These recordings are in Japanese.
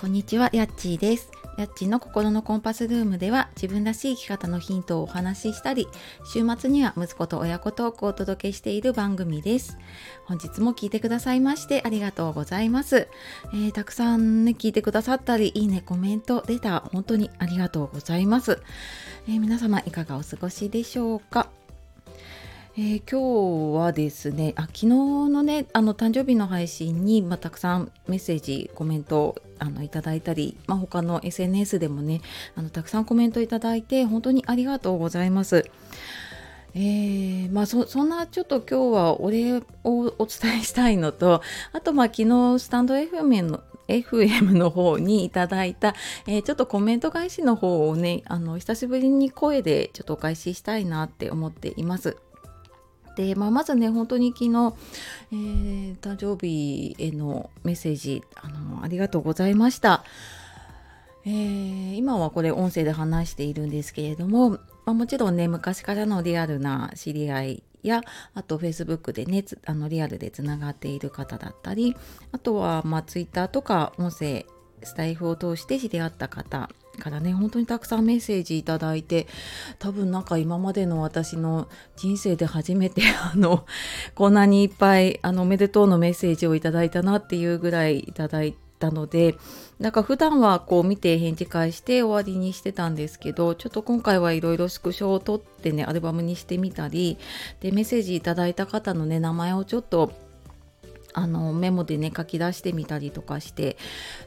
こんにちは、やっちーです。やっちの心のコンパスルームでは自分らしい生き方のヒントをお話ししたり、週末には息子と親子トークをお届けしている番組です。本日も聞いてくださいましてありがとうございます。えー、たくさんね、聞いてくださったり、いいね、コメント、レター、本当にありがとうございます。えー、皆様いかがお過ごしでしょうか？えー、今日はですねあ昨日のねあの誕生日の配信に、まあ、たくさんメッセージコメントあのいただいたり、まあ、他の SNS でもねあのたくさんコメントいただいて本当にありがとうございます。えー、まあそそんなちょっと今日はお礼をお伝えしたいのとあとまあ昨日スタンド FM の FM の方にいただいた、えー、ちょっとコメント返しの方をねあの久しぶりに声でちょっとお返ししたいなって思っています。で、まあ、まずね本当に昨日、えー、誕生日へのメッセージあのありがとうございました。えー、今はこれ音声で話しているんですけれども、まあ、もちろんね昔からのリアルな知り合いやあと Facebook でねあのリアルでつながっている方だったりあとはまあ Twitter とか音声スタイフを通して知り合った方からね本当にたくさんメッセージいただいて多分なんか今までの私の人生で初めてあの こんなにいっぱいあのおめでとうのメッセージをいただいたなっていうぐらいいただいたのでなんか普段はこう見て返事返して終わりにしてたんですけどちょっと今回はいろいろスクショを撮ってねアルバムにしてみたりでメッセージいただいた方のね名前をちょっとあのメモでね書き出してみたりとかして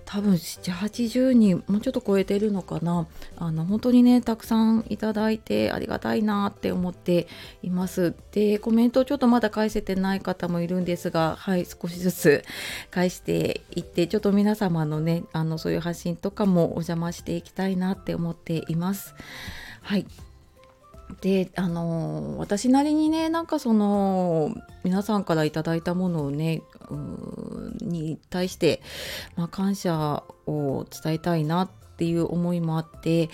多分780人もうちょっと超えてるのかな。あの本当にねたくさんいただいてありがたいなって思っています。でコメントちょっとまだ返せてない方もいるんですがはい少しずつ返していってちょっと皆様のねあのそういう発信とかもお邪魔していきたいなって思っています。はい。であの私なりにねなんかその皆さんから頂いたものをねに対して、まあ、感謝を伝えたいなっていう思いもあって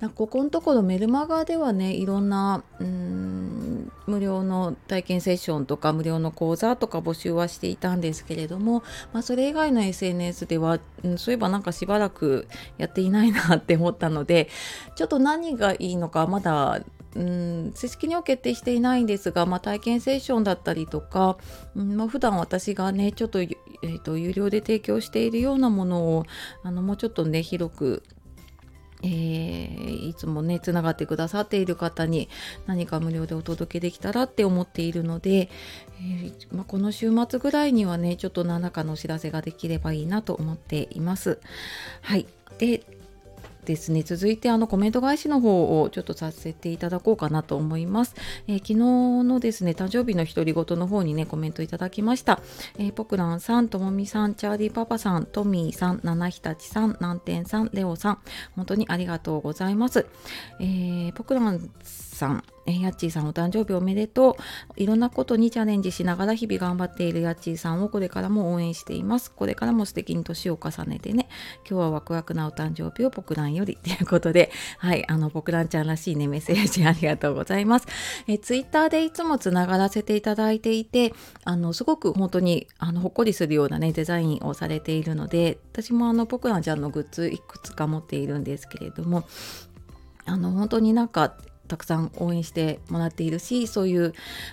なんかここのところメルマガではねいろんなうん無料の体験セッションとか無料の講座とか募集はしていたんですけれども、まあ、それ以外の SNS では、うん、そういえばなんかしばらくやっていないなって思ったのでちょっと何がいいのかまだうん正式には決定していないんですが、まあ、体験セッションだったりとか、うんまあ、普段私がねちょっと,、えーと、有料で提供しているようなものをあのもうちょっとね広くえー、いつもねつながってくださっている方に何か無料でお届けできたらって思っているので、えー、まあ、この週末ぐらいにはねちょっと何らかのお知らせができればいいなと思っています。はいでですね。続いてあのコメント返しの方をちょっとさせていただこうかなと思います、えー、昨日のですね誕生日の独り言の方にねコメントいただきました、えー、ポクランさんともみさんチャーリーパパさんトミーさん七日立さん南天さんレオさん本当にありがとうございます、えー、ポクランさんえー、やっちーさんお誕生日おめでとう。いろんなことにチャレンジしながら日々頑張っているやっちーさんをこれからも応援しています。これからも素敵に年を重ねてね。今日はワクワクなお誕生日をポクランよりということで、はい、あの、ポクランちゃんらしいね、メッセージありがとうございます。えー、ツイッターでいつもつながらせていただいていて、あの、すごく本当に、あの、ほっこりするようなね、デザインをされているので、私もあの、ポクランちゃんのグッズいくつか持っているんですけれども、あの本当になんかたくさん応援してもらっているしそういう、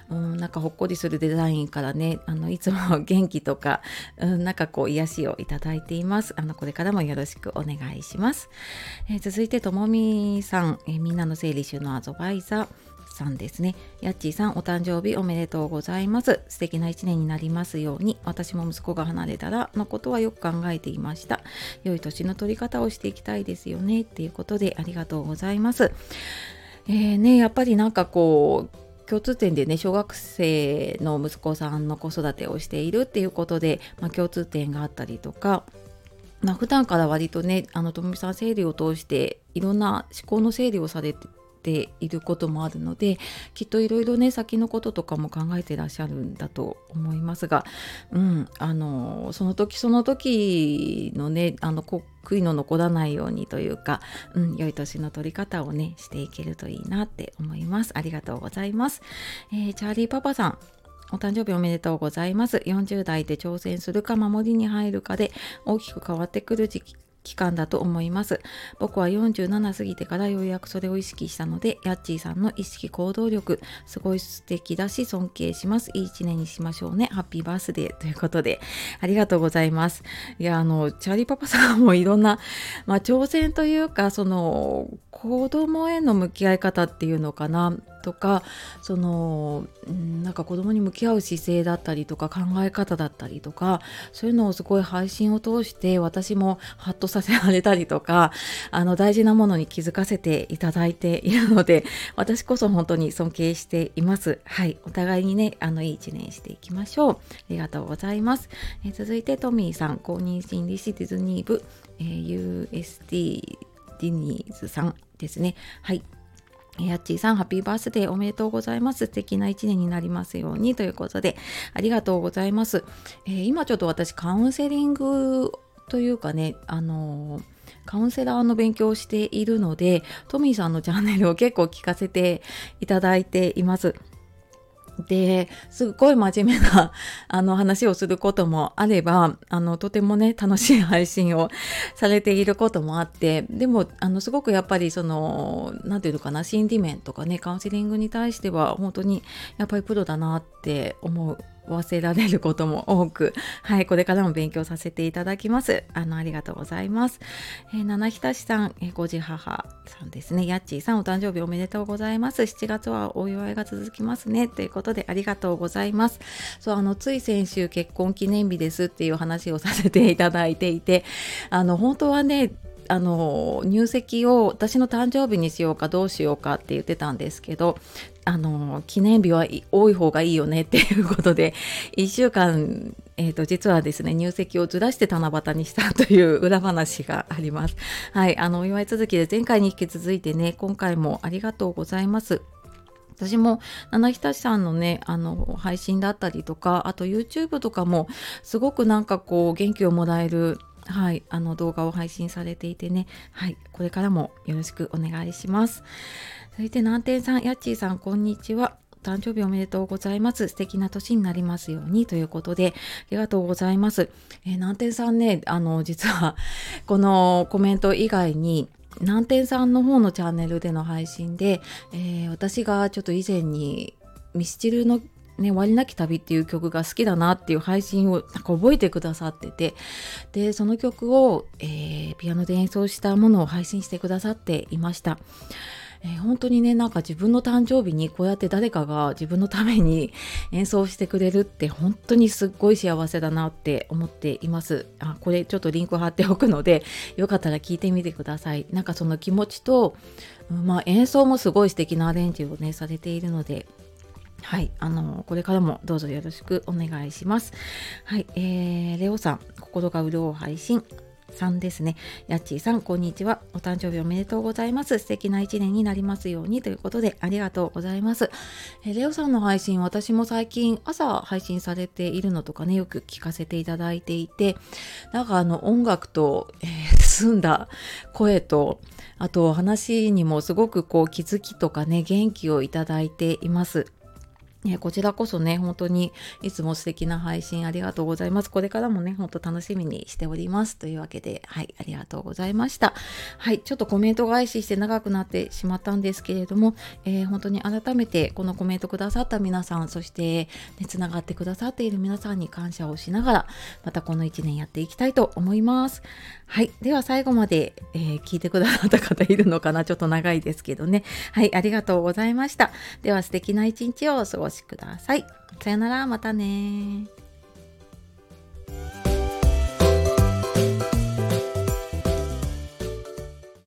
うん、なんかほっこりするデザインからねあのいつも元気とか、うん、なんかこう癒しをいただいていますあのこれからもよろしくお願いします、えー、続いてともみさん、えー、みんなの整理収納アドバイザーさんですね。やっちーさん、お誕生日おめでとうございます。素敵な一年になりますように、私も息子が離れたらのことはよく考えていました。良い年の取り方をしていきたいですよね。っていうことでありがとうございます。えー、ね、やっぱりなんかこう共通点でね小学生の息子さんの子育てをしているっていうことで、まあ、共通点があったりとか、まあ、普段から割とねあのともみさん生理を通していろんな思考の整理をされてていることもあるのできっといろいろね先のこととかも考えてらっしゃるんだと思いますが、うん、あのその時その時のねあの悔いの残らないようにというか、うん、良い年の取り方をねしていけるといいなって思いますありがとうございます、えー、チャーリーパパさんお誕生日おめでとうございます。40代で挑戦するか守りに入るかで大きく変わってくる時期期間だと思います。僕は47過ぎてからようやくそれを意識したのでヤッチーさんの意識行動力すごい素敵だし尊敬します。いい一年にしましょうね。ハッピーバースデーということでありがとうございます。いやあのチャーリーパパさんもいろんな、まあ、挑戦というかその子供への向き合い方っていうのかな。とかそのなんか子供に向き合う姿勢だったりとか考え方だったりとかそういうのをすごい配信を通して私もハッとさせられたりとかあの大事なものに気づかせていただいているので私こそ本当に尊敬していますはいお互いにねあのいい一年していきましょうありがとうございます、え続いてトミーさん公認心理師ディズニー部、えー、USD ディニーズさんですね。はい。やっちーさん、ハッピーバースデーおめでとうございます。素敵な一年になりますようにということで、ありがとうございます。えー、今ちょっと私、カウンセリングというかね、あのーカウンセラーの勉強をしているので、トミーさんのチャンネルを結構聞かせていただいています。ですっごい真面目な あの話をすることもあればあのとてもね楽しい配信をされていることもあってでもあのすごくやっぱりその何て言うのかな心理面とかねカウンセリングに対しては本当にやっぱりプロだなって思う忘れられることも多く、はい、これからも勉強させていただきます。あの、ありがとうございます。えー、七日さん、えー、ごじ母さんですね。やっちーさん、お誕生日おめでとうございます。7月はお祝いが続きますね。ということで、ありがとうございます。そう、あの、つい先週結婚記念日ですっていう話をさせていただいていて、あの、本当はね、あの入籍を私の誕生日にしようかどうしようかって言ってたんですけどあの記念日は多い方がいいよねっていうことで 1週間、えーと、実はですね入籍をずらして七夕にしたという 裏話があります。はい、あのお祝い続きで前回に引き続いてね今回もありがとうございます。私も七日さんのねあの配信だったりとかあと YouTube とかもすごくなんかこう元気をもらえるはい、あの動画を配信されていてね、はい、これからもよろしくお願いします。続いて南天さん、やっちーさん、こんにちは。誕生日おめでとうございます。素敵な年になりますようにということで、ありがとうございます。えー、南天さんね、あの、実は、このコメント以外に、南天さんの方のチャンネルでの配信で、えー、私がちょっと以前にミスチルのね、終わりなき旅っていう曲が好きだなっていう配信をなんか覚えてくださってて。でその曲を、えー、ピアノで演奏したものを配信してくださっていました。えー、本当にねなんか自分の誕生日にこうやって誰かが自分のために演奏してくれるって本当にすっごい幸せだなって思っています。あこれちょっとリンク貼っておくのでよかったら聞いてみてください。なんかその気持ちと、まあ、演奏もすごい素敵なアレンジをねされているのではい、あの、これからもどうぞよろしくお願いします。はい、えー、レオさん、心が潤う配信。さんですね。やっちーさん、こんにちは。お誕生日おめでとうございます。素敵な一年になりますようにということで、ありがとうございます。えレオさんの配信、私も最近朝配信されているのとかね、よく聞かせていただいていて、なんかあの音楽と、えー、澄んだ声と、あと話にもすごくこう気づきとかね、元気をいただいています。ね、こちらこそね、本当にいつも素敵な配信ありがとうございます。これからもね、ほんと楽しみにしております。というわけで、はい、ありがとうございました。はい、ちょっとコメント返しして長くなってしまったんですけれども、えー、本当に改めてこのコメントくださった皆さん、そして、ね、つながってくださっている皆さんに感謝をしながら、またこの1年やっていきたいと思います。はい。では最後まで、えー、聞いてくださった方いるのかな？ちょっと長いですけどね。はい。ありがとうございました。では素敵な一日をお過ごしください。さよなら。またね